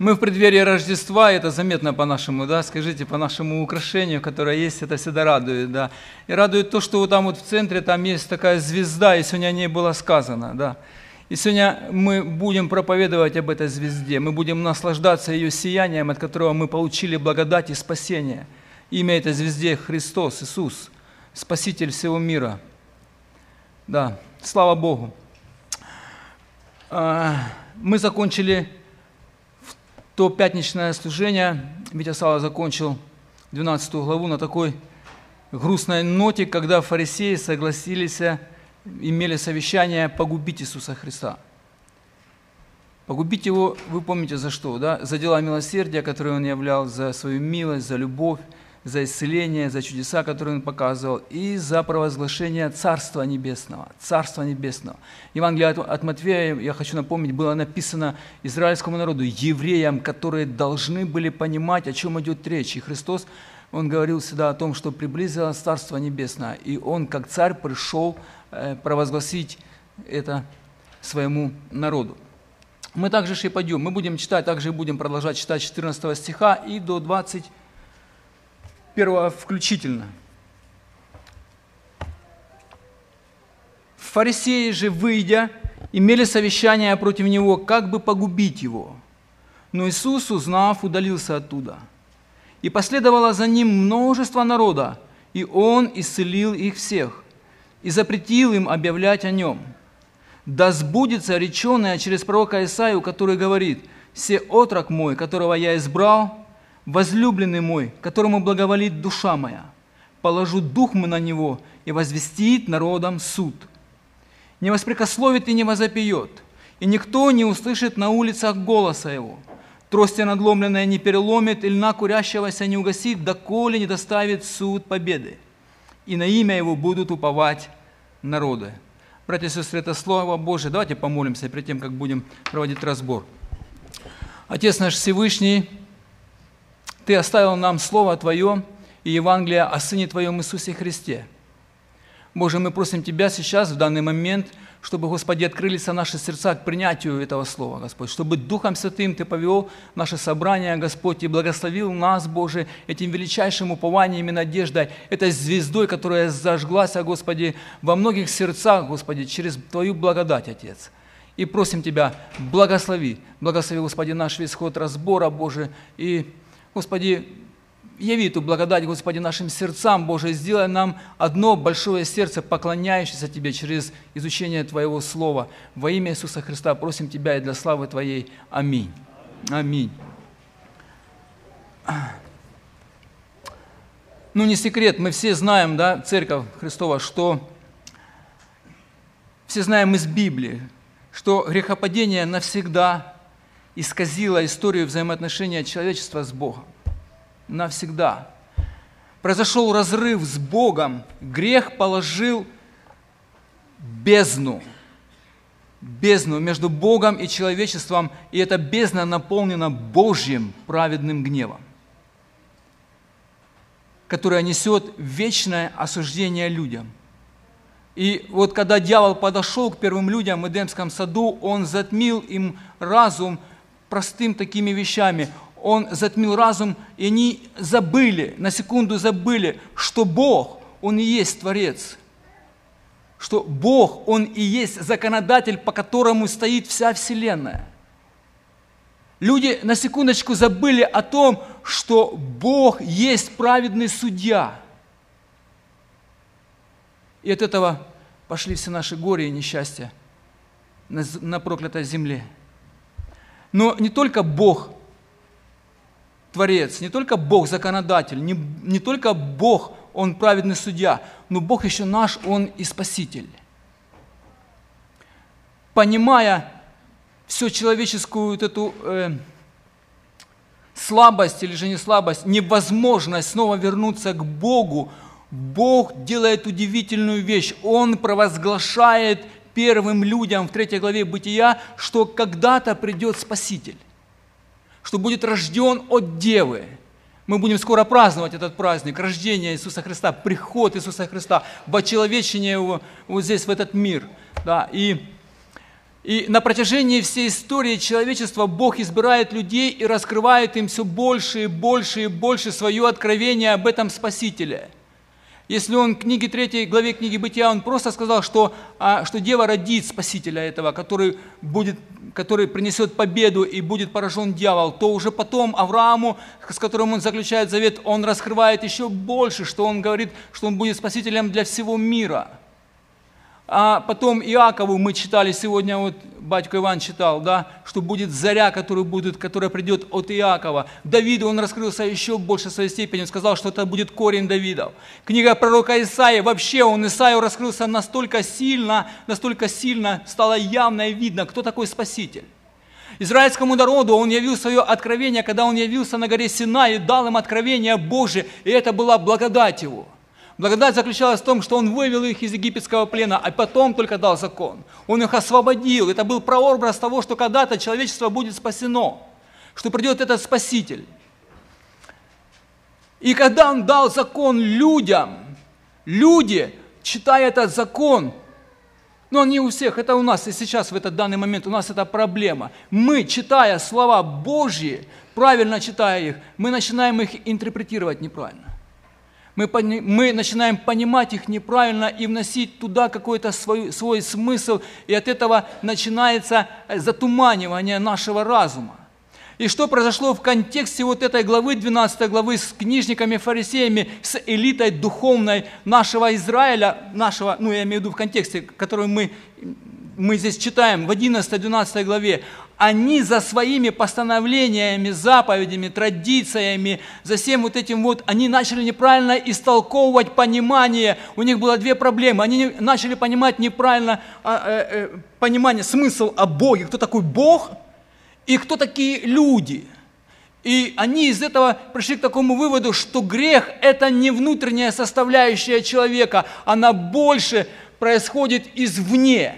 Мы в преддверии Рождества, это заметно по нашему, да, скажите, по нашему украшению, которое есть, это всегда радует, да. И радует то, что вот там вот в центре, там есть такая звезда, и сегодня о ней было сказано, да. И сегодня мы будем проповедовать об этой звезде, мы будем наслаждаться ее сиянием, от которого мы получили благодать и спасение. Имя этой звезде Христос, Иисус, Спаситель всего мира. Да, слава Богу. А, мы закончили то пятничное служение, Витя Сава закончил 12 главу на такой грустной ноте, когда фарисеи согласились, имели совещание погубить Иисуса Христа. Погубить Его, вы помните за что, да? За дела милосердия, которые Он являл, за свою милость, за любовь, за исцеление, за чудеса, которые Он показывал, и за провозглашение Царства Небесного. Царства Небесного. Евангелие от, Матфея, я хочу напомнить, было написано израильскому народу, евреям, которые должны были понимать, о чем идет речь. И Христос, Он говорил всегда о том, что приблизилось Царство Небесное, и Он, как царь, пришел э, провозгласить это своему народу. Мы также и пойдем, мы будем читать, также будем продолжать читать 14 стиха и до 20 первого включительно. Фарисеи же, выйдя, имели совещание против него, как бы погубить его. Но Иисус, узнав, удалился оттуда. И последовало за ним множество народа, и Он исцелил их всех, и запретил им объявлять о Нем. Да сбудется реченное через пророка Исаию, который говорит, «Се отрок мой, которого я избрал, возлюбленный мой, которому благоволит душа моя, положу дух мой на него и возвестит народом суд. Не воспрекословит и не возопьет, и никто не услышит на улицах голоса его. Трости надломленная не переломит, и льна курящегося не угасит, доколе не доставит суд победы. И на имя его будут уповать народы. Братья и сестры, это Слово Божие. Давайте помолимся перед тем, как будем проводить разбор. Отец наш Всевышний, ты оставил нам Слово Твое и Евангелие о Сыне Твоем Иисусе Христе. Боже, мы просим Тебя сейчас, в данный момент, чтобы, Господи, открылись наши сердца к принятию этого Слова, Господь, чтобы Духом Святым Ты повел наше собрание, Господь, и благословил нас, Боже, этим величайшим упованием и надеждой, этой звездой, которая зажглась, Господи, во многих сердцах, Господи, через Твою благодать, Отец. И просим Тебя, благослови, благослови, Господи, наш весь ход разбора, Боже, и Господи, яви эту благодать, Господи, нашим сердцам, Боже, сделай нам одно большое сердце, поклоняющееся Тебе через изучение Твоего Слова. Во имя Иисуса Христа просим Тебя и для славы Твоей. Аминь. Аминь. Ну, не секрет, мы все знаем, да, Церковь Христова, что все знаем из Библии, что грехопадение навсегда исказила историю взаимоотношения человечества с Богом. Навсегда. Произошел разрыв с Богом. Грех положил бездну. Бездну между Богом и человечеством. И эта бездна наполнена Божьим праведным гневом, которая несет вечное осуждение людям – и вот когда дьявол подошел к первым людям в Эдемском саду, он затмил им разум простым такими вещами. Он затмил разум, и они забыли, на секунду забыли, что Бог, Он и есть Творец. Что Бог, Он и есть законодатель, по которому стоит вся Вселенная. Люди на секундочку забыли о том, что Бог есть праведный судья. И от этого пошли все наши горе и несчастья на, проклятой земле – но не только Бог Творец, не только Бог законодатель, не, не только Бог, Он праведный судья, но Бог еще наш, Он и Спаситель. Понимая всю человеческую вот эту э, слабость или же не слабость, невозможность снова вернуться к Богу, Бог делает удивительную вещь. Он провозглашает первым людям в третьей главе Бытия, что когда-то придет Спаситель, что будет рожден от Девы. Мы будем скоро праздновать этот праздник, рождение Иисуса Христа, приход Иисуса Христа, бочеловечение его вот здесь, в этот мир. Да, и И на протяжении всей истории человечества Бог избирает людей и раскрывает им все больше и больше и больше свое откровение об этом Спасителе. Если он в книге 3 главе книги Бытия, он просто сказал, что, а, что Дева родит Спасителя этого, который, будет, который принесет победу и будет поражен дьявол, то уже потом Аврааму, с которым он заключает завет, он раскрывает еще больше, что он говорит, что он будет Спасителем для всего мира – а потом Иакову мы читали сегодня, вот батька Иван читал, да, что будет заря, которая, будет, которая придет от Иакова. Давиду он раскрылся еще больше своей степени, он сказал, что это будет корень Давидов. Книга пророка Исаия, вообще он Исаию раскрылся настолько сильно, настолько сильно стало явно и видно, кто такой Спаситель. Израильскому народу он явил свое откровение, когда он явился на горе Сина и дал им откровение Божие, и это была благодать его – Благодать заключалась в том, что Он вывел их из египетского плена, а потом только дал закон. Он их освободил. Это был прообраз того, что когда-то человечество будет спасено, что придет этот Спаситель. И когда Он дал закон людям, люди, читая этот закон, но не у всех, это у нас и сейчас в этот данный момент у нас это проблема. Мы, читая слова Божьи, правильно читая их, мы начинаем их интерпретировать неправильно мы, мы начинаем понимать их неправильно и вносить туда какой-то свой, свой смысл, и от этого начинается затуманивание нашего разума. И что произошло в контексте вот этой главы, 12 главы, с книжниками, фарисеями, с элитой духовной нашего Израиля, нашего, ну я имею в виду в контексте, который мы, мы здесь читаем в 11-12 главе, они за своими постановлениями, заповедями, традициями, за всем вот этим вот, они начали неправильно истолковывать понимание. У них было две проблемы. Они начали понимать неправильно а, э, э, понимание, смысл о Боге. Кто такой Бог и кто такие люди. И они из этого пришли к такому выводу, что грех – это не внутренняя составляющая человека, она больше происходит извне.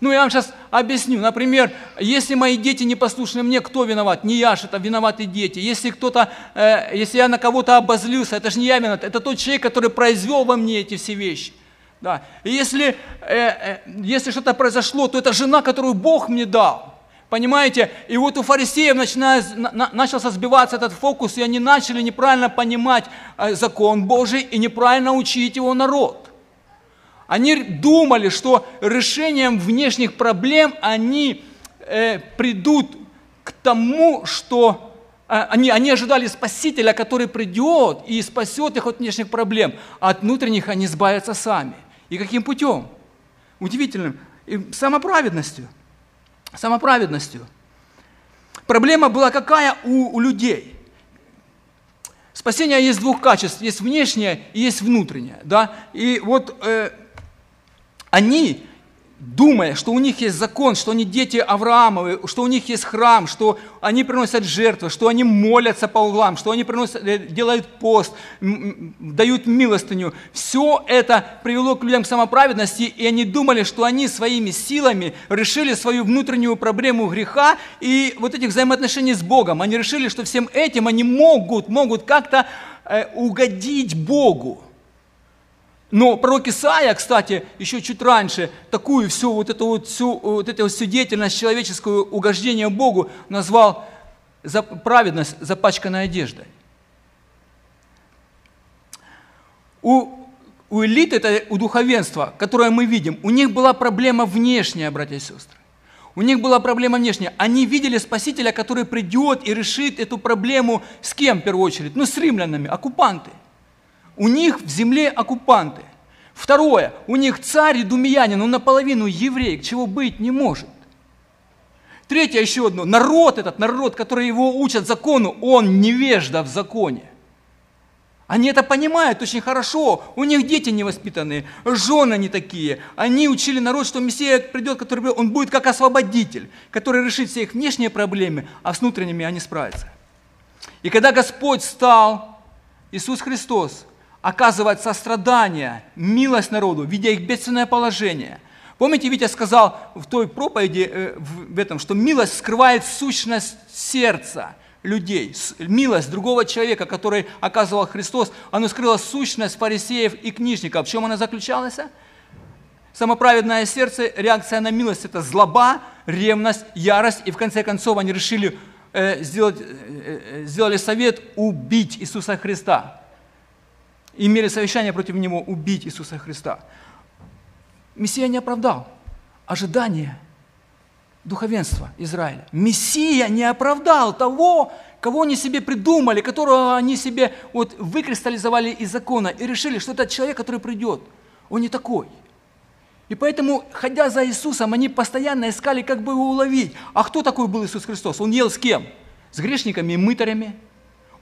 Ну, я вам сейчас объясню. Например, если мои дети непослушны мне, кто виноват? Не я же, это виноваты дети. Если кто-то, э, если я на кого-то обозлился, это же не я виноват, это тот человек, который произвел во мне эти все вещи. Да. Если, э, э, если что-то произошло, то это жена, которую Бог мне дал. Понимаете? И вот у фарисеев начинает, на, начался сбиваться этот фокус, и они начали неправильно понимать э, закон Божий и неправильно учить его народ. Они думали, что решением внешних проблем они э, придут к тому, что э, они, они ожидали Спасителя, который придет и спасет их от внешних проблем, а от внутренних они избавятся сами. И каким путем? Удивительным. И самоправедностью. Самоправедностью. Проблема была какая у, у людей? Спасение есть двух качеств. Есть внешнее и есть внутреннее. Да? И вот э, они, думая, что у них есть закон, что они дети Авраамовы, что у них есть храм, что они приносят жертвы, что они молятся по углам, что они приносят, э, делают пост, дают милостыню. Все это привело к людям к самоправедности, и они думали, что они своими силами решили свою внутреннюю проблему греха и вот этих взаимоотношений с Богом. Они решили, что всем этим они могут, могут как-то э, угодить Богу. Но пророк Исаия, кстати, еще чуть раньше, такую всю вот эту вот, всю, вот эту всю деятельность человеческую угождение Богу назвал за праведность запачканной одеждой. У, у элиты, это у духовенства, которое мы видим, у них была проблема внешняя, братья и сестры. У них была проблема внешняя. Они видели Спасителя, который придет и решит эту проблему с кем в первую очередь? Ну, с римлянами, оккупанты. У них в земле оккупанты. Второе, у них царь думиянин, он наполовину еврей, чего быть не может. Третье еще одно, народ этот, народ, который его учат закону, он невежда в законе. Они это понимают очень хорошо. У них дети невоспитанные, жены не такие. Они учили народ, что Мессия придет, который он будет как освободитель, который решит все их внешние проблемы, а с внутренними они справятся. И когда Господь стал, Иисус Христос, оказывать сострадание, милость народу, видя их бедственное положение. Помните, Витя сказал в той проповеди, э, в этом, что милость скрывает сущность сердца людей, милость другого человека, который оказывал Христос, она скрыла сущность фарисеев и книжников. В чем она заключалась? Самоправедное сердце, реакция на милость – это злоба, ревность, ярость. И в конце концов они решили э, сделать, э, э сделали совет убить Иисуса Христа. Имели совещание против Него убить Иисуса Христа. Мессия не оправдал ожидания духовенства Израиля. Мессия не оправдал того, кого они себе придумали, которого они себе вот выкристаллизовали из закона и решили, что это человек, который придет. Он не такой. И поэтому, ходя за Иисусом, они постоянно искали, как бы его уловить. А кто такой был Иисус Христос? Он ел с кем? С грешниками и мытарями.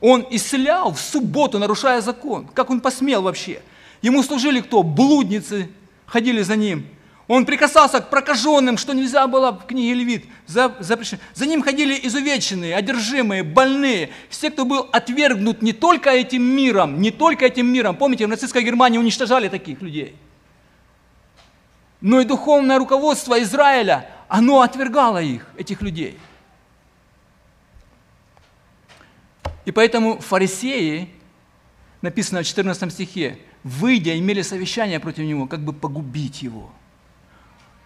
Он исцелял в субботу, нарушая закон. Как он посмел вообще? Ему служили кто? Блудницы ходили за ним. Он прикасался к прокаженным, что нельзя было в книге Левит. За, запрещено. за ним ходили изувеченные, одержимые, больные. Все, кто был отвергнут не только этим миром, не только этим миром. Помните, в нацистской Германии уничтожали таких людей. Но и духовное руководство Израиля, оно отвергало их, этих людей. И поэтому фарисеи, написано в 14 стихе, выйдя, имели совещание против него, как бы погубить его –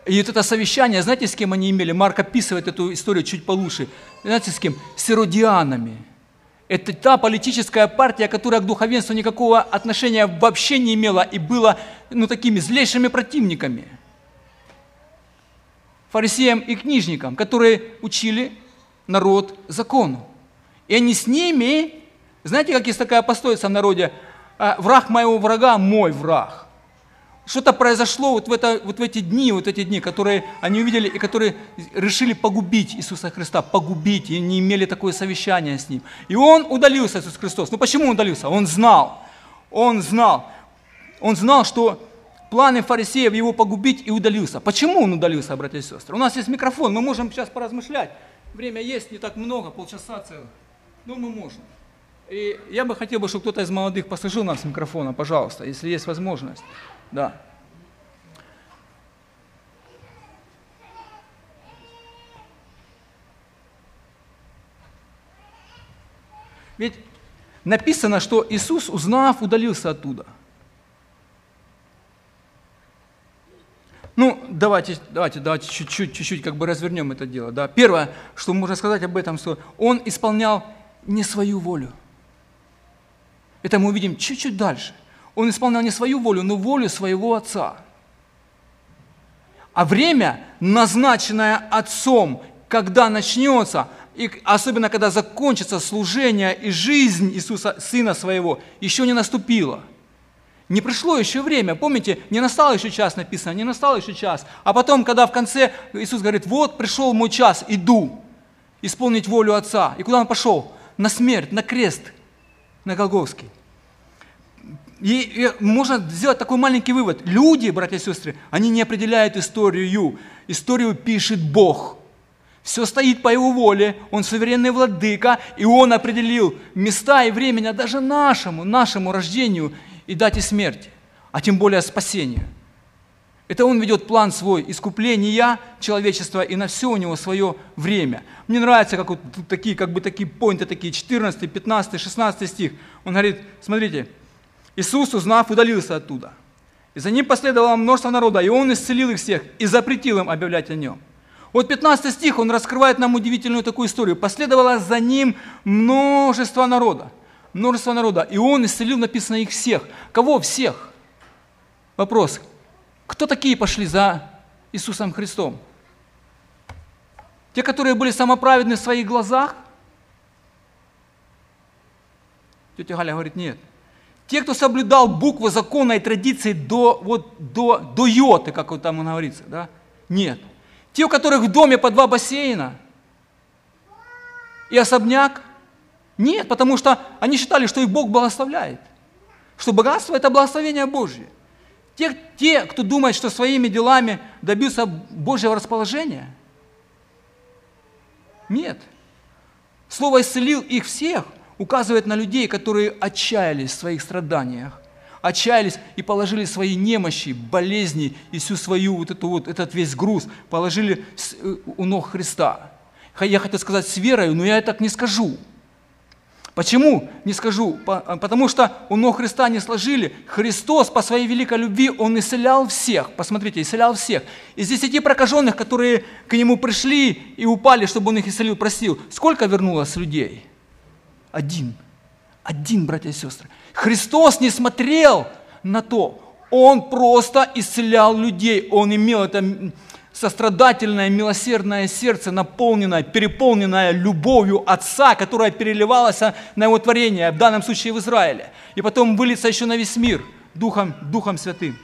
и вот это совещание, знаете, с кем они имели? Марк описывает эту историю чуть получше. Знаете, с кем? С иродианами. Это та политическая партия, которая к духовенству никакого отношения вообще не имела и была ну, такими злейшими противниками. Фарисеям и книжникам, которые учили народ закону. И они с ними, знаете, как есть такая пословица в народе, «А, враг моего врага – мой враг. Что-то произошло вот в, это, вот в эти дни, вот эти дни, которые они увидели и которые решили погубить Иисуса Христа, погубить, и не имели такое совещание с Ним. И Он удалился, Иисус Христос. Ну почему Он удалился? Он знал, Он знал, Он знал, что планы фарисеев его погубить и удалился. Почему он удалился, братья и сестры? У нас есть микрофон, мы можем сейчас поразмышлять. Время есть не так много, полчаса целых. Но мы можем. И я бы хотел, чтобы кто-то из молодых послужил нам с микрофона, пожалуйста, если есть возможность. Да. Ведь написано, что Иисус, узнав, удалился оттуда. Ну, давайте, давайте, давайте чуть-чуть, чуть-чуть как бы развернем это дело. Да. Первое, что можно сказать об этом, что он исполнял не свою волю. Это мы увидим чуть-чуть дальше. Он исполнял не свою волю, но волю своего отца. А время, назначенное отцом, когда начнется, и особенно когда закончится служение и жизнь Иисуса, Сына Своего, еще не наступило. Не пришло еще время. Помните, не настал еще час написано, не настал еще час. А потом, когда в конце Иисус говорит, вот пришел мой час, иду исполнить волю Отца. И куда он пошел? На смерть, на крест, на Голговский. И, и можно сделать такой маленький вывод. Люди, братья и сестры, они не определяют историю. Историю пишет Бог. Все стоит по Его воле, Он суверенный владыка, и Он определил места и времени даже нашему, нашему рождению и дате смерти, а тем более спасению. Это Он ведет план свой искупления человечества, и на все у Него свое время. Мне нравится, как вот такие, как бы такие поинты, такие 14, 15, 16 стих. Он говорит, смотрите, Иисус, узнав, удалился оттуда. И за ним последовало множество народа, и он исцелил их всех и запретил им объявлять о нем. Вот 15 стих, он раскрывает нам удивительную такую историю. Последовало за ним множество народа. Множество народа. И он исцелил, написано, их всех. Кого всех? Вопрос. Кто такие пошли за Иисусом Христом? Те, которые были самоправедны в своих глазах? Тетя Галя говорит, нет – те, кто соблюдал буквы закона и традиции до, вот, до, до йоты, как вот там говорится, да? Нет. Те, у которых в доме по два бассейна и особняк, нет, потому что они считали, что их Бог благословляет, что богатство – это благословение Божье. Те, те, кто думает, что своими делами добился Божьего расположения, нет. Слово исцелил их всех – указывает на людей, которые отчаялись в своих страданиях, отчаялись и положили свои немощи, болезни и всю свою вот эту вот, этот весь груз положили э, у ног Христа. Я хотел сказать с верой, но я так не скажу. Почему? Не скажу. Потому что у ног Христа не сложили. Христос по своей великой любви, Он исцелял всех. Посмотрите, исцелял всех. Из десяти прокаженных, которые к Нему пришли и упали, чтобы Он их исцелил, просил, сколько вернулось людей? Один. Один, братья и сестры. Христос не смотрел на то. Он просто исцелял людей. Он имел это сострадательное, милосердное сердце, наполненное, переполненное любовью Отца, которая переливалась на Его творение, в данном случае в Израиле. И потом вылиться еще на весь мир Духом, Духом Святым.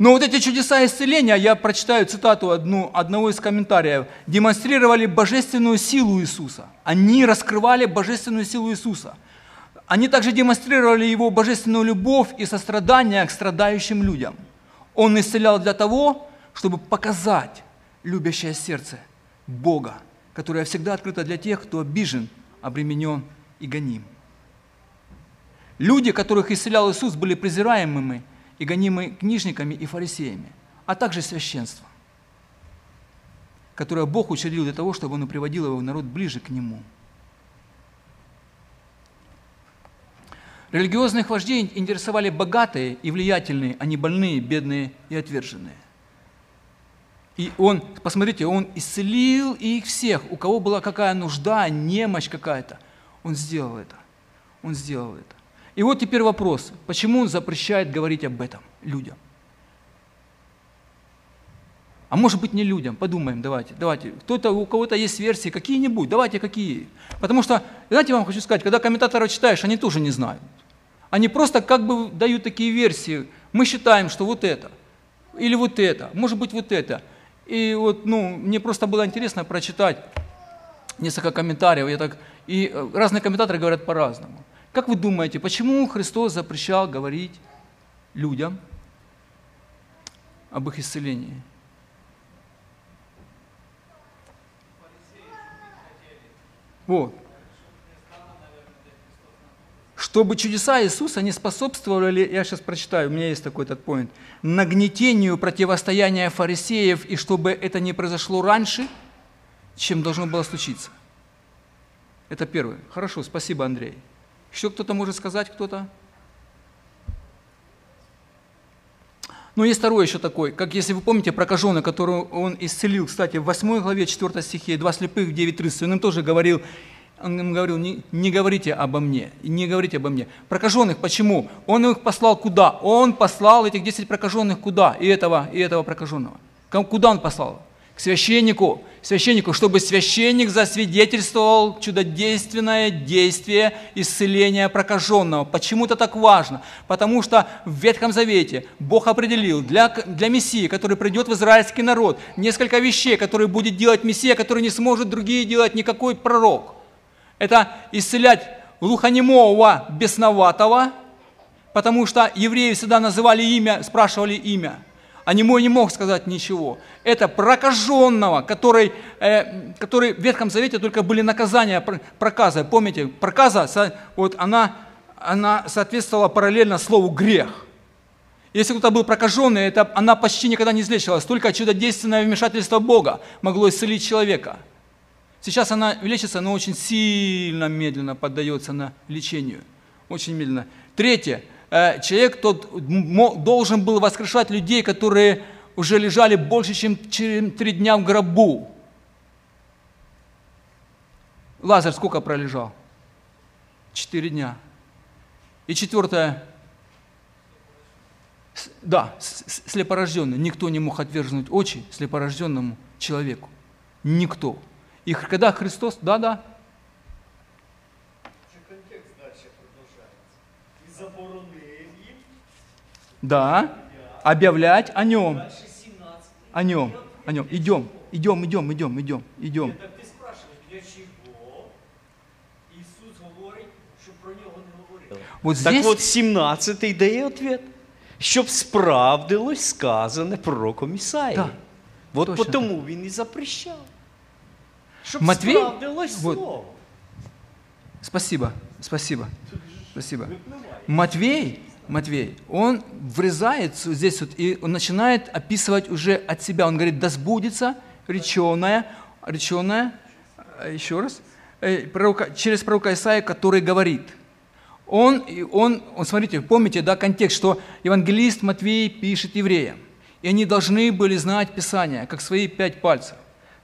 Но вот эти чудеса исцеления, я прочитаю цитату одну, одного из комментариев, демонстрировали божественную силу Иисуса. Они раскрывали божественную силу Иисуса. Они также демонстрировали Его божественную любовь и сострадание к страдающим людям – он исцелял для того, чтобы показать любящее сердце Бога, которое всегда открыто для тех, кто обижен, обременен и гоним. Люди, которых исцелял Иисус, были презираемыми и гонимы книжниками и фарисеями, а также священство, которое Бог учредил для того, чтобы он приводил его народ ближе к Нему – Религиозных вождей интересовали богатые и влиятельные, а не больные, бедные и отверженные. И он, посмотрите, он исцелил их всех, у кого была какая нужда, немощь какая-то. Он сделал это. Он сделал это. И вот теперь вопрос, почему он запрещает говорить об этом людям? А может быть не людям, подумаем, давайте, давайте. Кто-то, у кого-то есть версии, какие-нибудь, давайте какие. Потому что, знаете, вам хочу сказать, когда комментаторов читаешь, они тоже не знают. Они просто как бы дают такие версии. Мы считаем, что вот это, или вот это, может быть вот это. И вот, ну, мне просто было интересно прочитать несколько комментариев. Я так, и э, разные комментаторы говорят по-разному. Как вы думаете, почему Христос запрещал говорить людям об их исцелении? Вот чтобы чудеса Иисуса не способствовали, я сейчас прочитаю, у меня есть такой этот поинт, нагнетению противостояния фарисеев, и чтобы это не произошло раньше, чем должно было случиться. Это первое. Хорошо, спасибо, Андрей. Еще кто-то может сказать, кто-то? Ну, есть второй еще такой, как если вы помните прокаженный, которого он исцелил, кстати, в 8 главе 4 стихе, два слепых в 9.30, он им тоже говорил, он им говорил, не, не говорите обо мне, не говорите обо мне. Прокаженных почему? Он их послал куда? Он послал этих 10 прокаженных куда? И этого, и этого прокаженного. Куда он послал? К священнику, священнику, чтобы священник засвидетельствовал чудодейственное действие исцеления прокаженного. Почему это так важно? Потому что в Ветхом Завете Бог определил для, для Мессии, который придет в израильский народ, несколько вещей, которые будет делать Мессия, которые не сможет другие делать никакой пророк это исцелять глухонемого, бесноватого, потому что евреи всегда называли имя, спрашивали имя, а немой не мог сказать ничего. Это прокаженного, который, э, который в Ветхом Завете только были наказания проказа. Помните, проказа, вот она, она соответствовала параллельно слову грех. Если кто-то был прокаженный, это, она почти никогда не излечивалась, только чудодейственное вмешательство Бога могло исцелить человека – Сейчас она лечится, но очень сильно медленно поддается на лечению. Очень медленно. Третье. Э, человек тот должен был воскрешать людей, которые уже лежали больше, чем три дня в гробу. Лазарь сколько пролежал? Четыре дня. И четвертое. Да, слепорожденный. Никто не мог отвержнуть очи слепорожденному человеку. Никто. И когда Христос, да, да. Да, объявлять о нем. О нем, о нем. Идем, идем, идем, идем, идем, идем. Вот здесь... Так от 17 дає ответ, щоб справдилось сказане пророком Ісаї. Да, от тому він і запрещав. Щоб Матвей, вот, спасибо, спасибо, спасибо. Матвей, Матвей, он врезается здесь вот, и он начинает описывать уже от себя. Он говорит, да сбудется реченое, реченое, еще раз, э, пророка, через пророка Исаия, который говорит. Он, он, он, смотрите, помните, да, контекст, что евангелист Матвей пишет евреям, и они должны были знать Писание, как свои пять пальцев.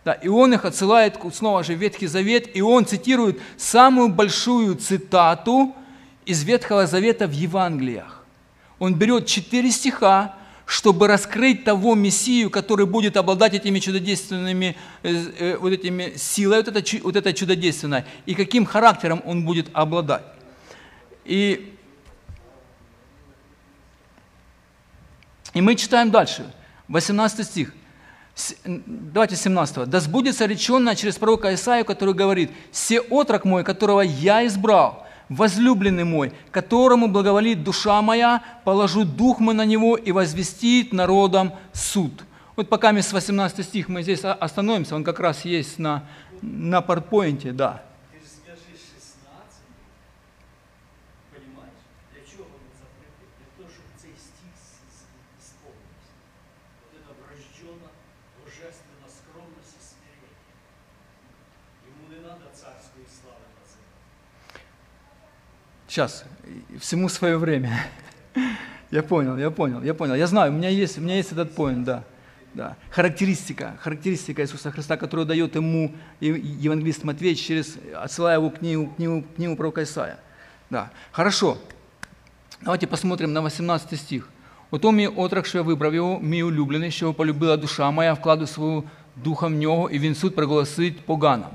Да, и он их отсылает снова же в Ветхий Завет, и он цитирует самую большую цитату из Ветхого Завета в Евангелиях. Он берет четыре стиха, чтобы раскрыть того Мессию, который будет обладать этими чудодейственными э, э, вот этими силой, вот это, вот это чудодейственное, и каким характером он будет обладать. И, и мы читаем дальше, 18 стих. Давайте 17. «Да сбудется реченное через пророка Исаию, который говорит, «Се отрок мой, которого я избрал, возлюбленный мой, которому благоволит душа моя, положу дух мой на него и возвестит народом суд». Вот пока мы с 18 стих мы здесь остановимся, он как раз есть на, на портпоинте, да. Сейчас, всему свое время. Я понял, я понял, я понял. Я знаю, у меня есть, у меня есть этот поинт, да. Да. Характеристика, характеристика Иисуса Христа, которую дает ему евангелист Матвей, через, отсылая его к книгу, книгу, книгу пророка Исаия. Да. Хорошо. Давайте посмотрим на 18 стих. «Ото мій отрок, що я вибрав його, мій улюблений, що полюбила душа моя, вкладу свою духа в нього, і він суд проголосить поганам».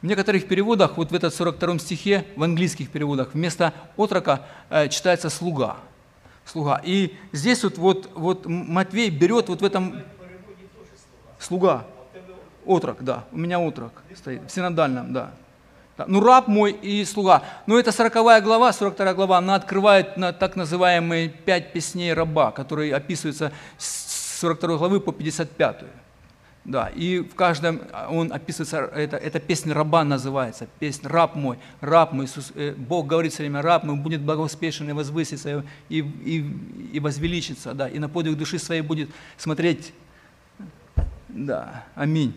В некоторых переводах, вот в этот 42 стихе, в английских переводах, вместо отрока э, читается слуга. Слуга. И здесь вот, вот, вот Матвей берет вот в этом... Слуга. Отрок, да. У меня отрок стоит. В синодальном, да. да. Ну, раб мой и слуга. Но это 40 глава, 42 глава, она открывает на так называемые пять песней раба, которые описываются с 42 главы по 55. Да, и в каждом он описывается, это, эта песня раба называется, песня «Раб мой», «Раб мой», Иисус, э, Бог говорит все время «Раб мой будет благоуспешен и возвысится, и, и, и возвеличится, да, и на подвиг души своей будет смотреть». Да, аминь.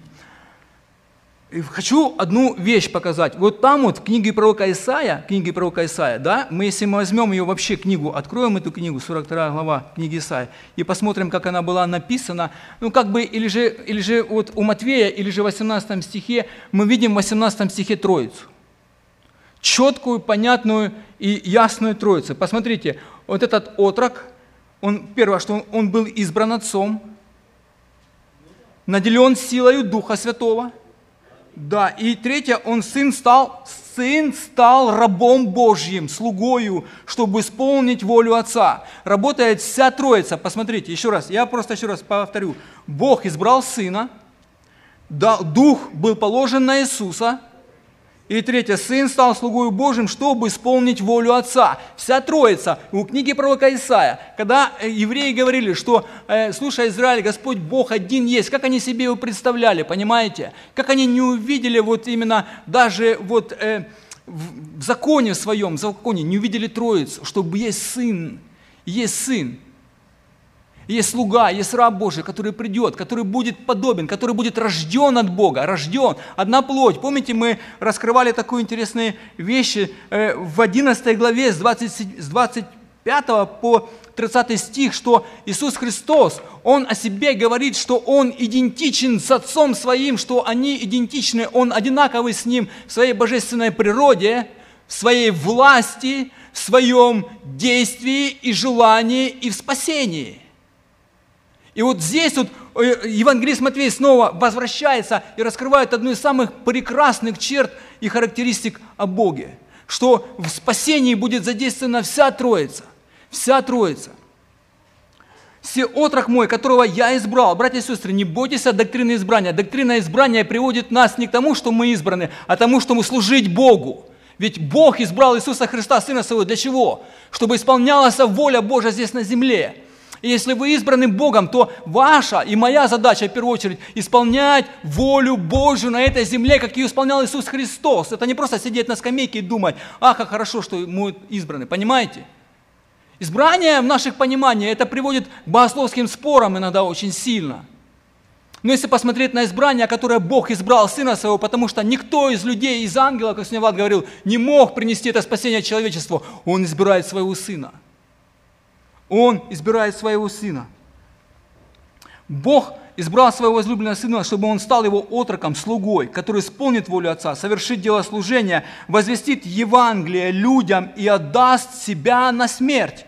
Хочу одну вещь показать. Вот там вот в книге пророка Исаия, книги пророка Исаия, да, мы если мы возьмем ее вообще книгу, откроем эту книгу, 42 глава книги Исаия, и посмотрим, как она была написана, ну как бы, или же, или же вот у Матвея, или же в 18 стихе, мы видим в 18 стихе Троицу. Четкую, понятную и ясную Троицу. Посмотрите, вот этот отрок, он, первое, что он, он был избран отцом, наделен силою Духа Святого – да, и третье, он сын стал, сын стал рабом Божьим, слугою, чтобы исполнить волю Отца. Работает вся Троица. Посмотрите, еще раз, я просто еще раз повторю. Бог избрал сына, да, дух был положен на Иисуса – и третье, Сын стал слугой Божьим, чтобы исполнить волю Отца. Вся Троица. У книги пророка Исаия, когда э, евреи говорили, что, э, слушай, Израиль, Господь Бог один есть, как они себе его представляли, понимаете? Как они не увидели вот именно даже вот э, в законе своем, в законе не увидели Троицу, чтобы есть Сын, есть Сын. Есть слуга, есть раб Божий, который придет, который будет подобен, который будет рожден от Бога, рожден, одна плоть. Помните, мы раскрывали такую интересные вещи э, в 11 главе с, 20, с 25 по 30 стих, что Иисус Христос, Он о себе говорит, что Он идентичен с Отцом Своим, что они идентичны, Он одинаковый с Ним в своей божественной природе, в своей власти, в своем действии и желании и в спасении – и вот здесь вот э, евангелист Матвей снова возвращается и раскрывает одну из самых прекрасных черт и характеристик о Боге, что в спасении будет задействована вся Троица, вся Троица. Все отрок мой, которого я избрал. Братья и сестры, не бойтесь от доктрины избрания. Доктрина избрания приводит нас не к тому, что мы избраны, а к тому, что мы служить Богу. Ведь Бог избрал Иисуса Христа, Сына Своего, для чего? Чтобы исполнялась воля Божья здесь на земле. И если вы избраны Богом, то ваша и моя задача, в первую очередь, исполнять волю Божью на этой земле, как ее исполнял Иисус Христос. Это не просто сидеть на скамейке и думать, ах, как хорошо, что мы избраны, понимаете? Избрание в наших пониманиях, это приводит к богословским спорам иногда очень сильно. Но если посмотреть на избрание, которое Бог избрал Сына Своего, потому что никто из людей, из ангелов, как сегодня Влад говорил, не мог принести это спасение человечеству, Он избирает Своего Сына. Он избирает Своего Сына. Бог избрал своего возлюбленного сына, чтобы он стал его отроком, слугой, который исполнит волю Отца, совершит дело служения, возвестит Евангелие людям и отдаст себя на смерть,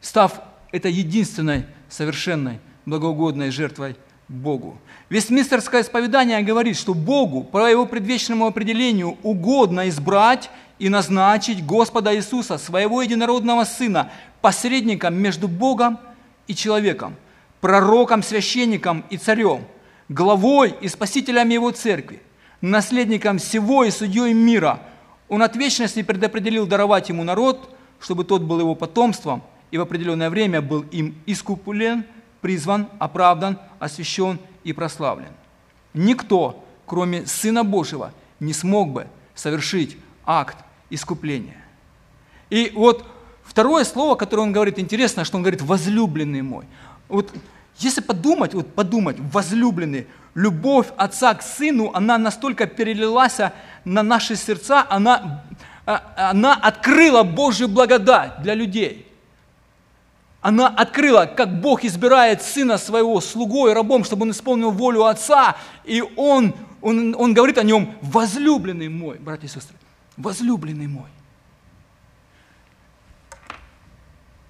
став это единственной совершенной благоугодной жертвой Богу. Вестминстерское исповедание говорит, что Богу по его предвечному определению угодно избрать и назначить Господа Иисуса, своего единородного Сына, посредником между Богом и человеком, пророком, священником и царем, главой и спасителем Его церкви, наследником всего и судьей мира. Он от вечности предопределил даровать ему народ, чтобы тот был его потомством и в определенное время был им искуплен, призван, оправдан, освящен и прославлен. Никто, кроме Сына Божьего, не смог бы совершить акт искупления. И вот второе слово, которое он говорит, интересно, что он говорит «возлюбленный мой». Вот если подумать, вот подумать, возлюбленный, любовь отца к сыну, она настолько перелилась на наши сердца, она, а, она открыла Божью благодать для людей. Она открыла, как Бог избирает сына своего слугой, рабом, чтобы он исполнил волю отца, и он, он, он говорит о нем, возлюбленный мой, братья и сестры, возлюбленный мой.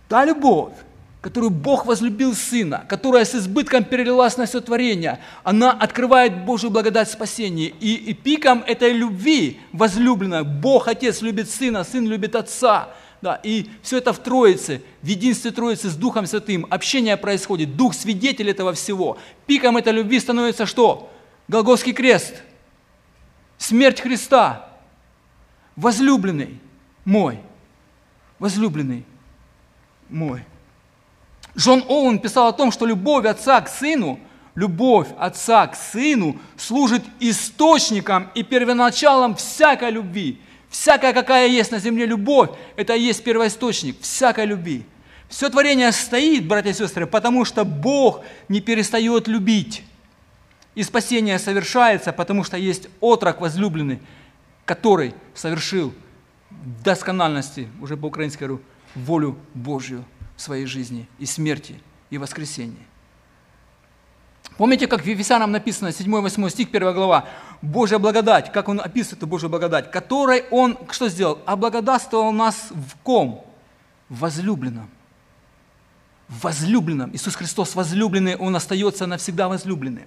Та любовь, которую Бог возлюбил Сына, которая с избытком перелилась на все творение, она открывает Божью благодать спасения. И, и пиком этой любви возлюбленной Бог Отец любит Сына, Сын любит Отца. Да, и все это в Троице, в единстве Троицы с Духом Святым. Общение происходит, Дух свидетель этого всего. Пиком этой любви становится что? Голгофский крест, смерть Христа, возлюбленный мой, возлюбленный мой. Джон Оуэн писал о том, что любовь отца к сыну, любовь отца к сыну служит источником и первоначалом всякой любви. Всякая, какая есть на земле любовь, это и есть первоисточник всякой любви. Все творение стоит, братья и сестры, потому что Бог не перестает любить. И спасение совершается, потому что есть отрок возлюбленный, который совершил в доскональности, уже по-украински говорю, волю Божью в своей жизни и смерти, и воскресении. Помните, как в Ефесянам написано, 7-8 стих, 1 глава, Божья благодать, как он описывает эту Божью благодать, которой он, что сделал? Облагодатствовал нас в ком? В возлюбленном. В возлюбленном. Иисус Христос возлюбленный, Он остается навсегда возлюбленным,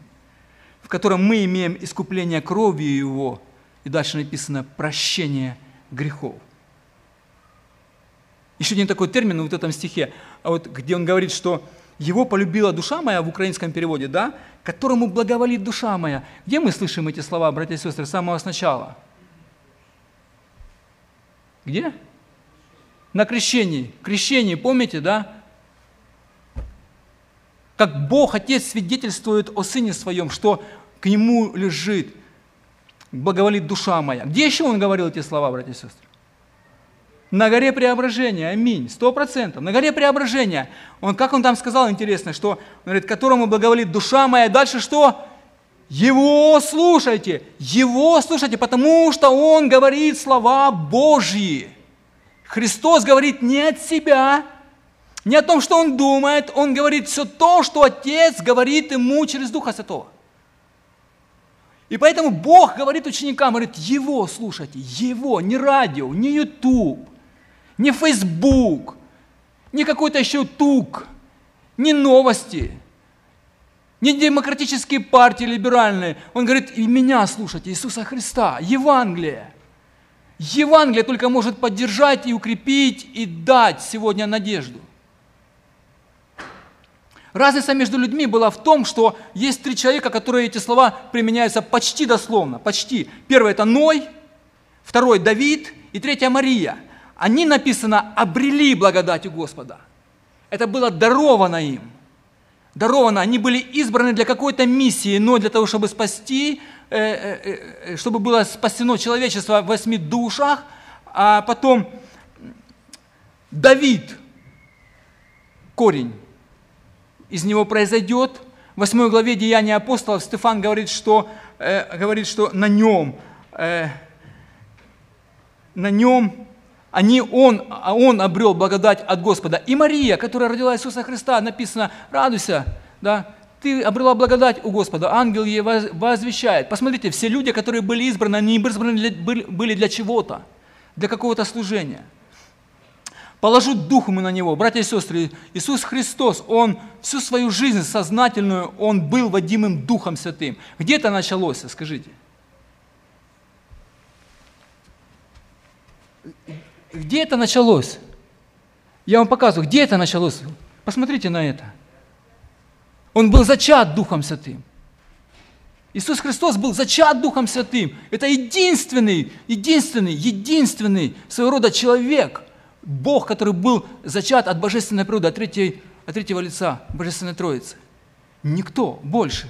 в котором мы имеем искупление кровью Его, и дальше написано прощение грехов. Еще один такой термин в этом стихе, а вот, где он говорит, что «его полюбила душа моя» в украинском переводе, да, «которому благоволит душа моя». Где мы слышим эти слова, братья и сестры, с самого сначала? Где? На крещении. Крещении, помните, да? Как Бог, Отец свидетельствует о Сыне Своем, что к Нему лежит, благоволит душа моя. Где еще Он говорил эти слова, братья и сестры? На горе преображения, аминь, сто процентов. На горе преображения. Он, как он там сказал, интересно, что, он говорит, которому благоволит душа моя. Дальше что? Его слушайте, Его слушайте, потому что Он говорит слова Божьи. Христос говорит не от себя, не о том, что Он думает, Он говорит все то, что Отец говорит Ему через Духа Святого. И поэтому Бог говорит ученикам, говорит, Его слушайте, Его, не радио, не YouTube, не Facebook, не какой-то еще тук, не новости, не демократические партии либеральные. Он говорит, и меня слушайте, Иисуса Христа, Евангелие. Евангелие только может поддержать и укрепить и дать сегодня надежду. Разница между людьми была в том, что есть три человека, которые эти слова применяются почти дословно, почти. Первый – это Ной, второй – Давид и третья – Мария – они, написано, обрели благодать у Господа. Это было даровано им. Даровано. Они были избраны для какой-то миссии, но для того, чтобы спасти, э, э, э, чтобы было спасено человечество в восьми душах. А потом Давид, корень, из него произойдет В 8 главе Деяния апостолов Стефан говорит, что, э, говорит, что на нем, э, на нем они, он, а он обрел благодать от Господа. И Мария, которая родила Иисуса Христа, написано, радуйся, да, ты обрела благодать у Господа, ангел ей возвещает. Посмотрите, все люди, которые были избраны, они избраны для, были для чего-то, для какого-то служения. Положу дух мы на него. Братья и сестры, Иисус Христос, Он всю свою жизнь сознательную, Он был водимым Духом Святым. Где это началось, скажите? Где это началось? Я вам показываю, где это началось. Посмотрите на это. Он был зачат Духом Святым. Иисус Христос был зачат Духом Святым. Это единственный, единственный, единственный своего рода человек, Бог, который был зачат от божественной природы, от, третьей, от третьего лица Божественной Троицы. Никто больше.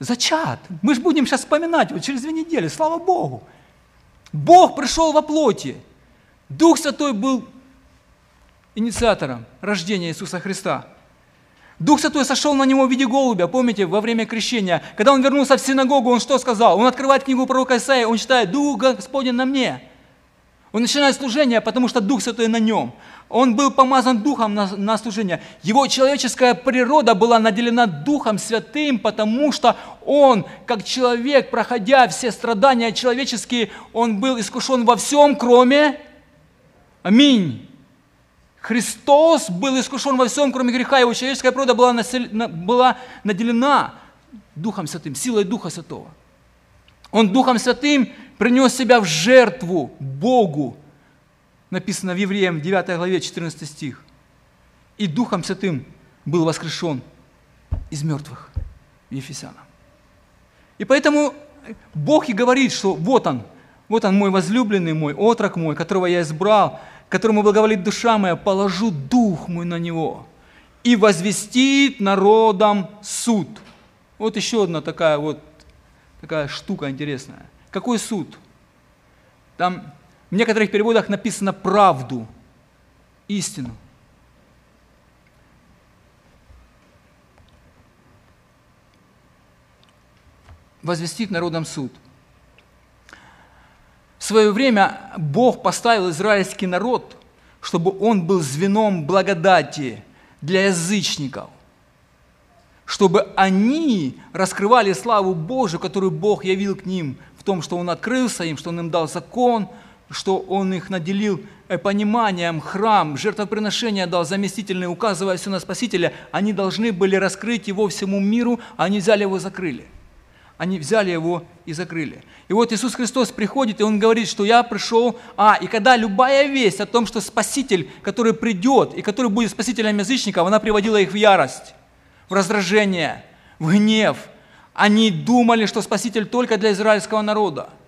Зачат. Мы же будем сейчас вспоминать вот через две недели, слава Богу. Бог пришел во плоти. Дух Святой был инициатором рождения Иисуса Христа. Дух Святой сошел на него в виде голубя, помните, во время крещения. Когда он вернулся в синагогу, он что сказал? Он открывает книгу пророка Исаия, он читает «Дух Господень на мне». Он начинает служение, потому что Дух Святой на нем. Он был помазан Духом на, на служение. Его человеческая природа была наделена Духом Святым, потому что он, как человек, проходя все страдания человеческие, он был искушен во всем, кроме... Аминь Христос был искушен во всем, кроме греха. Его человеческая природа была, насел... была наделена Духом Святым, силой Духа Святого. Он Духом Святым принес себя в жертву Богу. Написано в Евреям 9 главе 14 стих. И Духом Святым был воскрешен из мертвых Ефесянам. И поэтому Бог и говорит, что вот он, вот он мой возлюбленный мой, отрок мой, которого я избрал, которому благоволит душа моя, положу дух мой на него и возвестит народам суд. Вот еще одна такая вот такая штука интересная. Какой суд? Там в некоторых переводах написано правду, истину. Возвестит народам суд – в свое время Бог поставил израильский народ, чтобы он был звеном благодати для язычников, чтобы они раскрывали славу Божию, которую Бог явил к ним в том, что Он открылся им, что Он им дал закон, что Он их наделил э, пониманием, храм, жертвоприношение дал заместительное, указывая все на Спасителя, они должны были раскрыть его всему миру, а они взяли его и закрыли – они взяли его и закрыли. И вот Иисус Христос приходит, и Он говорит, что я пришел, а, и когда любая весть о том, что Спаситель, который придет, и который будет Спасителем язычников, она приводила их в ярость, в раздражение, в гнев. Они думали, что Спаситель только для израильского народа –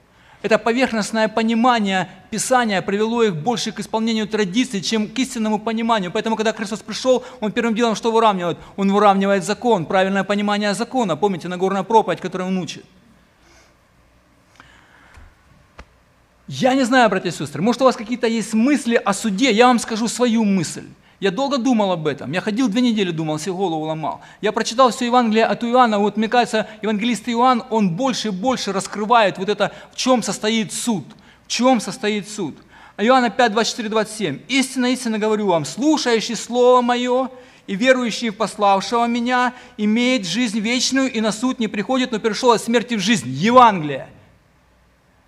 это поверхностное понимание Писания привело их больше к исполнению традиций, чем к истинному пониманию. Поэтому, когда Христос пришел, Он первым делом что выравнивает? Он выравнивает закон, правильное понимание закона. Помните, Нагорная проповедь, которую Он учит. Я не знаю, братья и сестры, может у вас какие-то есть мысли о суде, я вам скажу свою мысль. Я долго думал об этом. Я ходил две недели, думал, себе голову ломал. Я прочитал все Евангелие от Иоанна. Вот, мне кажется, евангелист Иоанн, он больше и больше раскрывает вот это, в чем состоит суд. В чем состоит суд. Иоанна 5, 24, 27. «Истинно, истинно говорю вам, слушающий Слово Мое и верующий в пославшего Меня имеет жизнь вечную и на суд не приходит, но перешел от смерти в жизнь». Евангелие.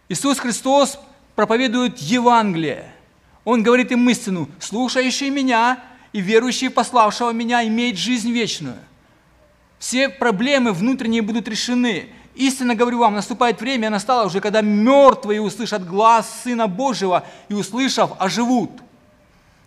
Иисус Христос проповедует Евангелие. Он говорит им истину, слушающий меня и верующий пославшего меня имеет жизнь вечную. Все проблемы внутренние будут решены. Истинно говорю вам, наступает время, настало уже, когда мертвые услышат глаз Сына Божьего и, услышав, оживут.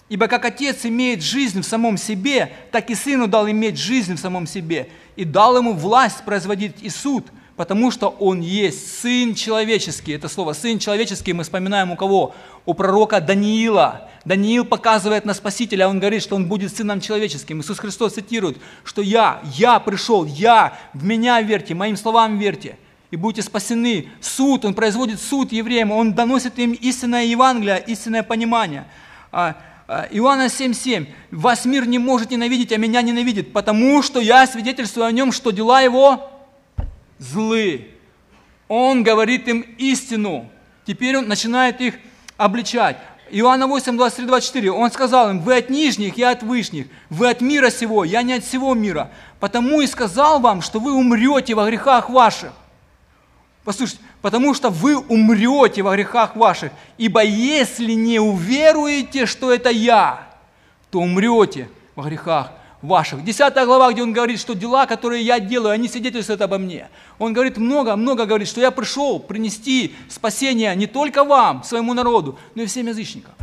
Ибо как Отец имеет жизнь в самом себе, так и Сыну дал иметь жизнь в самом себе, и дал ему власть производить и суд – потому что Он есть Сын человеческий. Это слово «сын человеческий» мы вспоминаем у кого? У пророка Даниила. Даниил показывает на Спасителя, он говорит, что он будет Сыном человеческим. Иисус Христос цитирует, что «Я, я пришел, я, в Меня верьте, моим словам верьте» и будете спасены. Суд, он производит суд евреям, он доносит им истинное Евангелие, истинное понимание. А, А, Иоанна 7,7. «Вас мир не может ненавидеть, а меня ненавидит, потому что я свидетельствую о нем, что дела его злы». Он говорит им истину. Теперь он начинает их обличать. Иоанна 8, 23, 24, он сказал им, вы от нижних, я от вышних, вы от мира сего, я не от всего мира. Потому и сказал вам, что вы умрете во грехах ваших. Послушайте, потому что вы умрете во грехах ваших, ибо если не уверуете, что это я, то умрете во грехах ваших. Десятая глава, где он говорит, что дела, которые я делаю, они свидетельствуют обо мне. Он говорит много, много говорит, что я пришел принести спасение не только вам, своему народу, но и всем язычникам.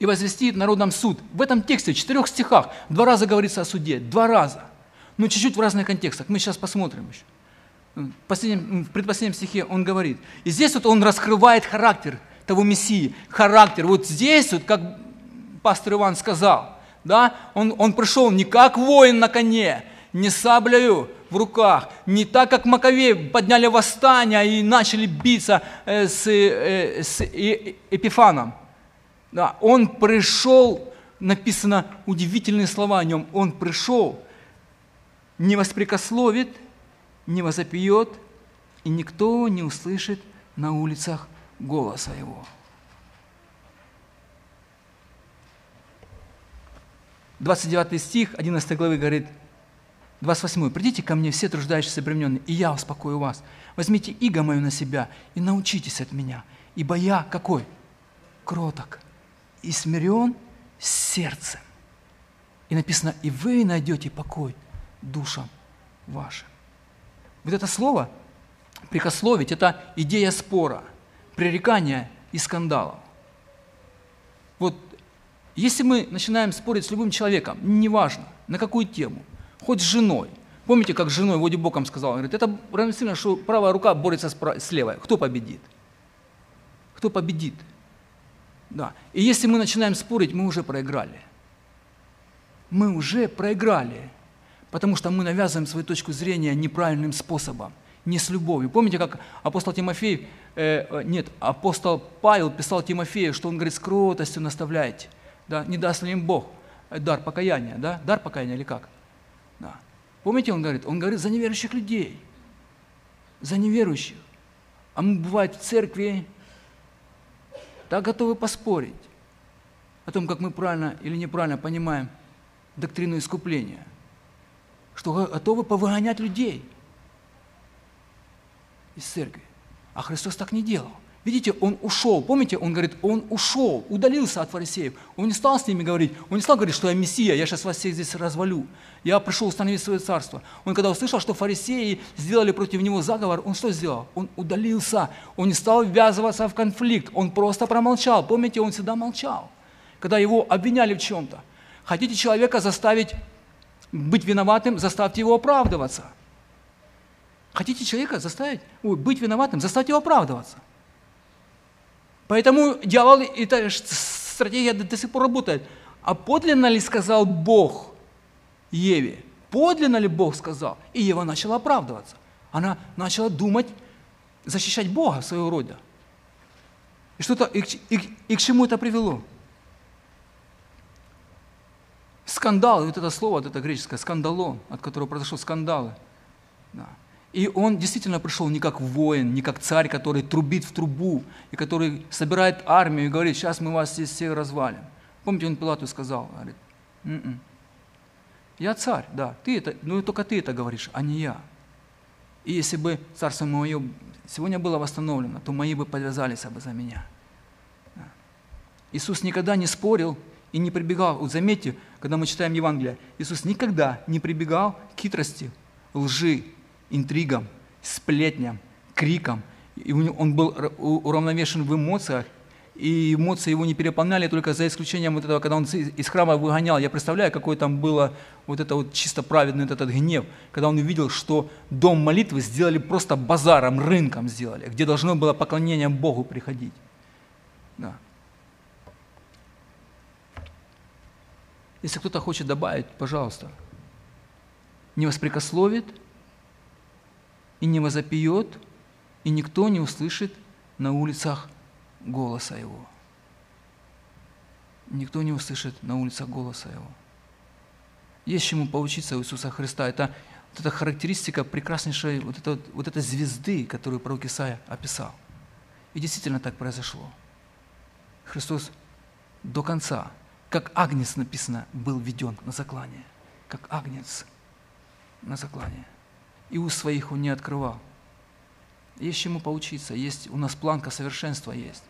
И возвестит народам суд. В этом тексте, в четырех стихах, два раза говорится о суде. Два раза. Но чуть-чуть в разных контекстах. Мы сейчас посмотрим еще. В, в предпоследнем стихе он говорит. И здесь вот он раскрывает характер – того Мессии, характер. Вот здесь, вот, как пастор Иван сказал, да, он, он пришел не как воин на коне, не саблею в руках, не так, как Маковей подняли восстание и начали биться э, с, э, с э, Эпифаном. Да, он пришел, написано удивительные слова о нем, он пришел, не воспрекословит, не возопьет, и никто не услышит на улицах голоса Его. 29 стих 11 главы говорит, 28. «Придите ко мне все труждающиеся обремененные, и я успокою вас. Возьмите иго мою на себя и научитесь от меня, ибо я какой? Кроток и смирен сердцем». И написано, и вы найдете покой душам вашим. Вот это слово, прикословить, это идея спора – пререкания и скандалов. Вот если мы начинаем спорить с любым человеком, неважно, на какую тему, хоть с женой, помните, как с женой Води Боком сказал, он говорит, это равносильно, что правая рука борется с, прав... с левой. Кто победит? Кто победит? Да. И если мы начинаем спорить, мы уже проиграли. Мы уже проиграли, потому что мы навязываем свою точку зрения неправильным способом не с любовью. Помните, как апостол Тимофей, э, э, нет, апостол Павел писал Тимофею, что он говорит, с кротостью наставляйте, да, не даст ли им Бог э, дар покаяния, да, дар покаяния или как? Да. Помните, он говорит, он говорит за неверующих людей, за неверующих. А мы, бывает, в церкви так готовы поспорить о том, как мы правильно или неправильно понимаем доктрину искупления, что готовы повыгонять людей – из церкви. А Христос так не делал. Видите, он ушел. Помните, он говорит, он ушел, удалился от фарисеев. Он не стал с ними говорить, он не стал говорить, что я Мессия, я сейчас вас всех здесь развалю. Я пришел установить свое царство. Он когда услышал, что фарисеи сделали против него заговор, он что сделал? Он удалился. Он не стал ввязываться в конфликт, он просто промолчал. Помните, он всегда молчал, когда его обвиняли в чем-то. Хотите человека заставить быть виноватым, заставьте его оправдываться – Хотите человека заставить быть виноватым, заставить его оправдываться. Поэтому дьявол, эта стратегия до, до сих пор работает. А подлинно ли сказал Бог Еве? Подлинно ли Бог сказал? И Ева начала оправдываться. Она начала думать, защищать Бога своего рода. И, что-то, и, и, и к чему это привело? Скандал, вот это слово, вот это греческое, σκάνδαλον, от которого произошел скандалы. Да. И он действительно пришел не как воин, не как царь, который трубит в трубу, и который собирает армию и говорит, сейчас мы вас здесь всех развалим. Помните, он Пилату сказал, говорит, М-м. я царь, да, ты это, но только ты это говоришь, а не я. И если бы царство мое сегодня было восстановлено, то мои бы подвязались бы за меня. Иисус никогда не спорил и не прибегал. Вот заметьте, когда мы читаем Евангелие, Иисус никогда не прибегал к хитрости, лжи, интригам, сплетням, крикам. И он был уравновешен в эмоциях, и эмоции его не переполняли, только за исключением вот этого, когда он из храма выгонял. Я представляю, какой там было вот это вот чисто праведный этот гнев, когда он увидел, что дом молитвы сделали просто базаром, рынком сделали, где должно было поклонение Богу приходить. Да. Если кто-то хочет добавить, пожалуйста. Не воспрекословит – и не возопьет, и никто не услышит на улицах голоса Его. Никто не услышит на улицах голоса Его. Есть чему поучиться у Иисуса Христа. Это вот эта характеристика прекраснейшей вот, это, вот этой звезды, которую пророк Исаия описал. И действительно так произошло. Христос до конца, как агнец написано, был введен на заклание. Как агнец на заклание. И у своих он не открывал. Есть чему поучиться, есть у нас планка совершенства есть.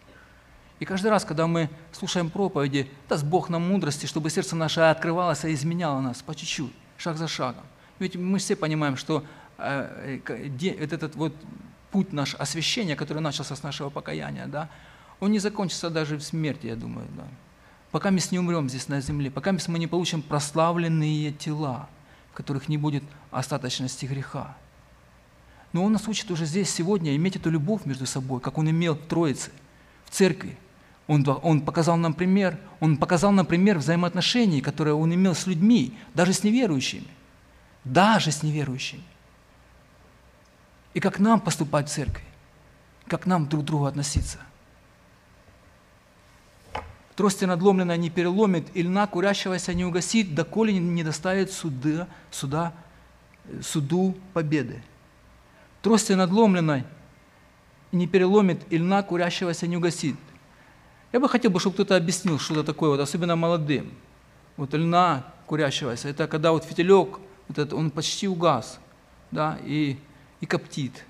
И каждый раз, когда мы слушаем проповеди, даст Бог нам мудрости, чтобы сердце наше открывалось и изменяло нас по чуть-чуть, шаг за шагом. Ведь мы все понимаем, что э, этот вот путь наш освящения, который начался с нашего покаяния, да, он не закончится даже в смерти, я думаю. Да. Пока мы не умрем здесь на земле, пока мы не получим прославленные тела, в которых не будет остаточности греха. Но Он нас учит уже здесь, сегодня, иметь эту любовь между собой, как Он имел в Троице, в церкви. Он, он показал нам пример, Он показал нам пример взаимоотношений, которые Он имел с людьми, даже с неверующими. Даже с неверующими. И как нам поступать в церкви, как нам друг к другу относиться – Трости надломленная не переломит, и льна курящегося не угасит, доколе не доставит суда, суда, суду победы. Трости надломленной не переломит, и льна курящегося не угасит. Я бы хотел, чтобы кто-то объяснил, что это такое, вот, особенно молодым. Вот льна курящегося, это когда вот фитилек, вот этот, он почти угас, да, и, и коптит,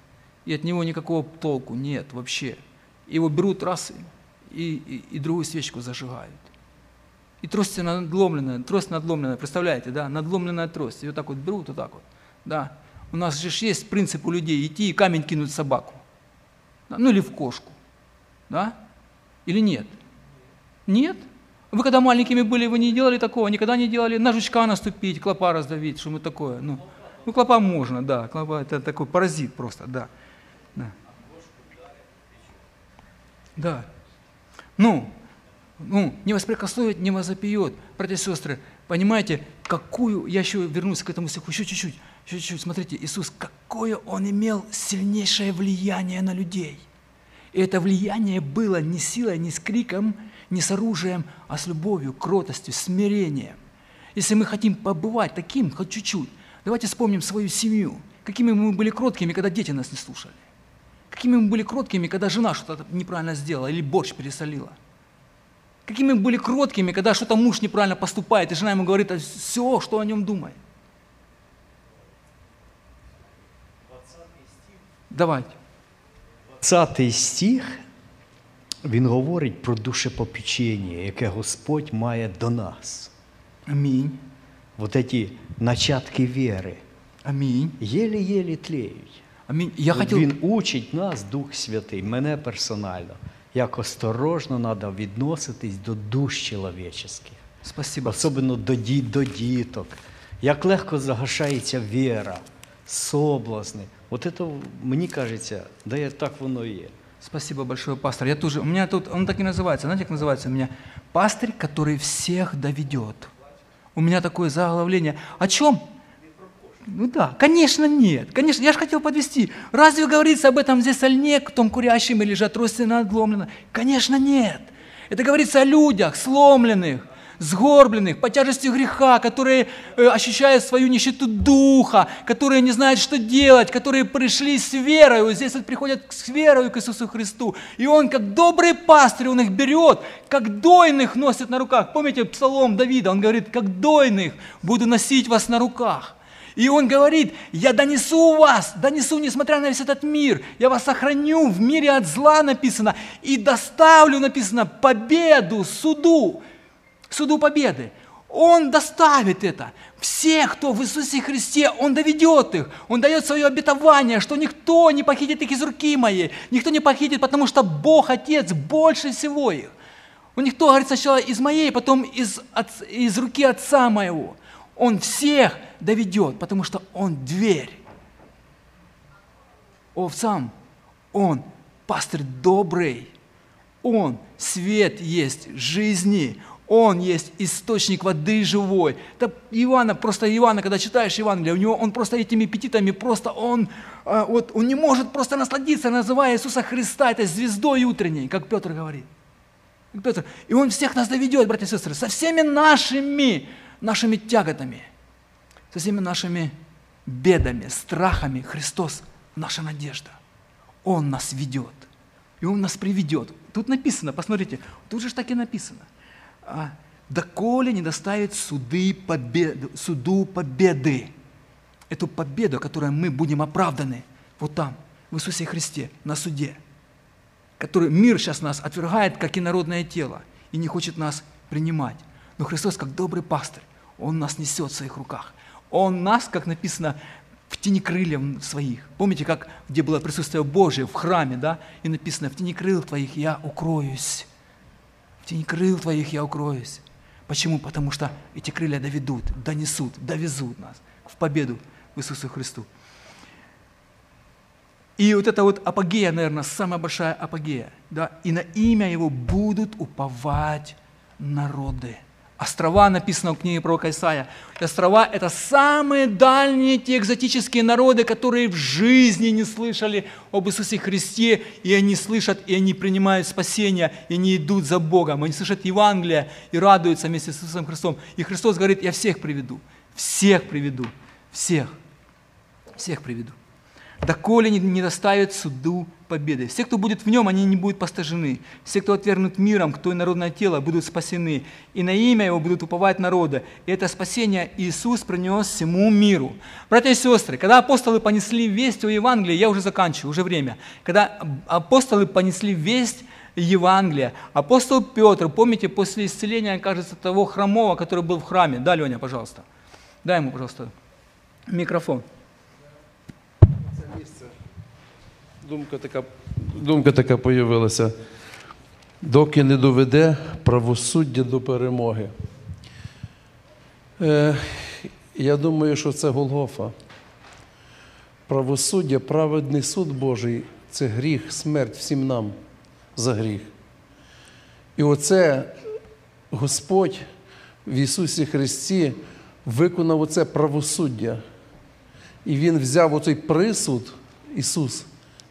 и от него никакого толку нет вообще. Его берут раз, и, и, другую свечку зажигают. И трость надломленная, трость надломленная, представляете, да, надломленная трость. Ее так вот берут, вот так вот, да. У нас же есть принцип у людей идти и камень кинуть в собаку. Да? Ну или в кошку, да? Или нет? Нет? Вы когда маленькими были, вы не делали такого, никогда не делали на жучка наступить, клопа раздавить, что мы такое, ну. Ну, клопа можно, да, клопа это такой паразит просто, да. Да. Да. Ну, ну, не воспрекословит, не возопьет. Братья и сестры, понимаете, какую, я еще вернусь к этому стиху, еще чуть-чуть, еще чуть-чуть, смотрите, Иисус, какое Он имел сильнейшее влияние на людей. И это влияние было не силой, не с криком, не с оружием, а с любовью, кротостью, смирением. Если мы хотим побывать таким, хоть чуть-чуть, давайте вспомним свою семью. Какими мы были кроткими, когда дети нас не слушали. Какими мы были кроткими, когда жена что-то неправильно сделала или борщ пересолила. Какими мы были кроткими, когда что-то муж неправильно поступает, и жена ему говорит все, что о нем думает. Давайте. 20 стих, він говорить про душепопічення, яке Господь має до нас. Амінь. Вот эти начатки віри. Амінь. Єлі-єлі тлеють. Амінь. Я хотів... Він учить нас, Дух Святий, мене персонально, як осторожно треба відноситись до душ чоловічих. Спасибо. Особливо до, ді, до діток. Як легко загашається віра, соблазни. Вот это, мне кажется, да я так воно и Спасибо большое, пастор. Я тоже, у меня тут, он так и называется, знаете, как называется у меня? Пастырь, который всех доведет. У меня такое заглавление. О чем? Ну да, конечно нет. Конечно, я же хотел подвести. Разве говорится об этом здесь о льне, том курящем или же о трости надломлено? Конечно нет. Это говорится о людях, сломленных, сгорбленных, по тяжести греха, которые э, ощущают свою нищету духа, которые не знают, что делать, которые пришли с верой. Вот здесь вот приходят с верой к Иисусу Христу. И Он, как добрый пастырь, Он их берет, как дойных носит на руках. Помните псалом Давида? Он говорит, как дойных буду носить вас на руках. И он говорит, я донесу вас, донесу, несмотря на весь этот мир, я вас сохраню в мире от зла, написано, и доставлю, написано, победу, суду, суду победы. Он доставит это. Всех, кто в Иисусе Христе, Он доведет их. Он дает свое обетование, что никто не похитит их из руки моей. Никто не похитит, потому что Бог, Отец, больше всего их. У никто, говорит, сначала из моей, потом из, из руки Отца моего. Он всех доведет, потому что Он дверь. Овцам Он пастырь добрый. Он свет есть жизни. Он есть источник воды живой. Это Ивана, просто Ивана, когда читаешь Евангелие, у него он просто этими аппетитами, просто он, а, вот, он не может просто насладиться, называя Иисуса Христа этой звездой утренней, как Петр говорит. Петр. И Он всех нас доведет, братья и сестры, со всеми нашими, нашими тяготами, со всеми нашими бедами, страхами. Христос – наша надежда. Он нас ведет. И Он нас приведет. Тут написано, посмотрите, тут же так и написано. А, «Доколе не доставит суды победы, суду победы». Эту победу, которой мы будем оправданы вот там, в Иисусе Христе, на суде – который мир сейчас нас отвергает, как инородное тело, и не хочет нас принимать. Но Христос, как добрый пастырь, Он нас несет в своих руках. Он нас, как написано, в тени крыльев своих. Помните, как где было присутствие Божие в храме, да? И написано, в тени крыл твоих я укроюсь. В тени крыл твоих я укроюсь. Почему? Потому что эти крылья доведут, донесут, довезут нас в победу в Иисусу Христу. И вот это вот апогея, наверное, самая большая апогея. Да? И на имя Его будут уповать народы. Острова написано в книге пророка Исаия. Острова – это самые дальние те экзотические народы, которые в жизни не слышали об Иисусе Христе, и они слышат, и они принимают спасение, и они идут за Богом, они слышат Евангелие и радуются вместе с Иисусом Христом. И Христос говорит, я всех приведу, всех приведу, всех, всех приведу доколе не, не доставит суду победы. Все, кто будет в нем, они не будут постажены. Все, кто отвергнут миром, кто и народное тело, будут спасены. И на имя его будут уповать народы. И это спасение Иисус принес всему миру. Братья и сестры, когда апостолы понесли весть о Евангелии, я уже заканчиваю, уже время. Когда апостолы понесли весть Евангелия, апостол Петр, помните, после исцеления, кажется, того хромого, который был в храме. Да, Леня, пожалуйста. Дай ему, пожалуйста, микрофон. Думка така думка така появилася. Доки не доведе правосуддя до перемоги. Е, Я думаю, що це Голгофа. Правосуддя, праведний суд Божий це гріх, смерть всім нам за гріх. І оце Господь в Ісусі Христі виконав оце правосуддя. І Він взяв оцей присуд, Ісус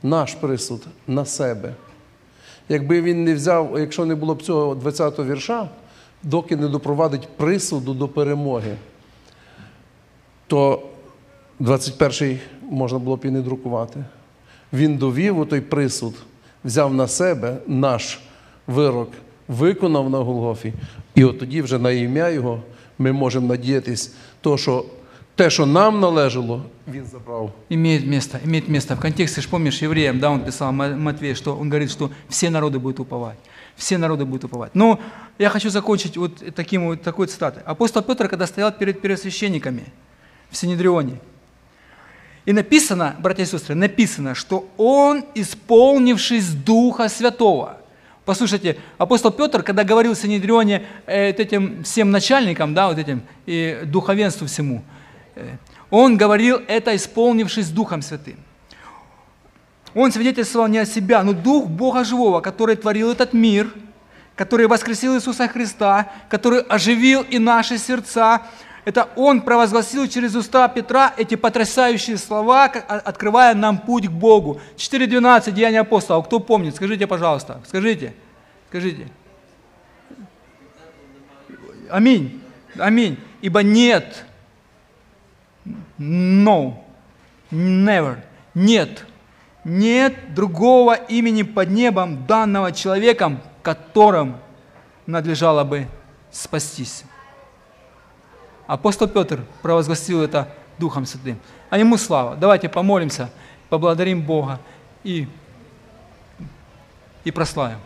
наш присуд на себе. Якби він не взяв, якщо не було б цього 20-го вірша, доки не допровадить присуду до перемоги, то 21-й можна було б і не друкувати. Він довів у той присуд, взяв на себе наш вирок, виконав на Голгофі. І от тоді вже на ім'я Його ми можемо надіятись, то, що те, що нам належало, він забрав. Имеет место, имеет место. В контексте, ж помнишь, евреям, да, он писал, Матвей, что он говорит, что все народы будут уповать. Все народы будут уповать. Но я хочу закончить вот таким вот такой цитатой. Апостол Петр, когда стоял перед первосвященниками в Синедрионе, и написано, братья и сестры, написано, что он, исполнившись Духа Святого, Послушайте, апостол Петр, когда говорил в Синедрионе э, этим всем начальникам, да, вот этим, и духовенству всему, он говорил это, исполнившись Духом Святым. Он свидетельствовал не о себя, но Дух Бога Живого, который творил этот мир, который воскресил Иисуса Христа, который оживил и наши сердца. Это Он провозгласил через уста Петра эти потрясающие слова, открывая нам путь к Богу. 4.12 Деяния апостолов. Кто помнит? Скажите, пожалуйста. Скажите. Скажите. Аминь. Аминь. Ибо нет No. Never. Нет. Нет другого имени под небом, данного человеком, которым надлежало бы спастись. Апостол Петр провозгласил это Духом Святым. А ему слава. Давайте помолимся, поблагодарим Бога и, и прославим.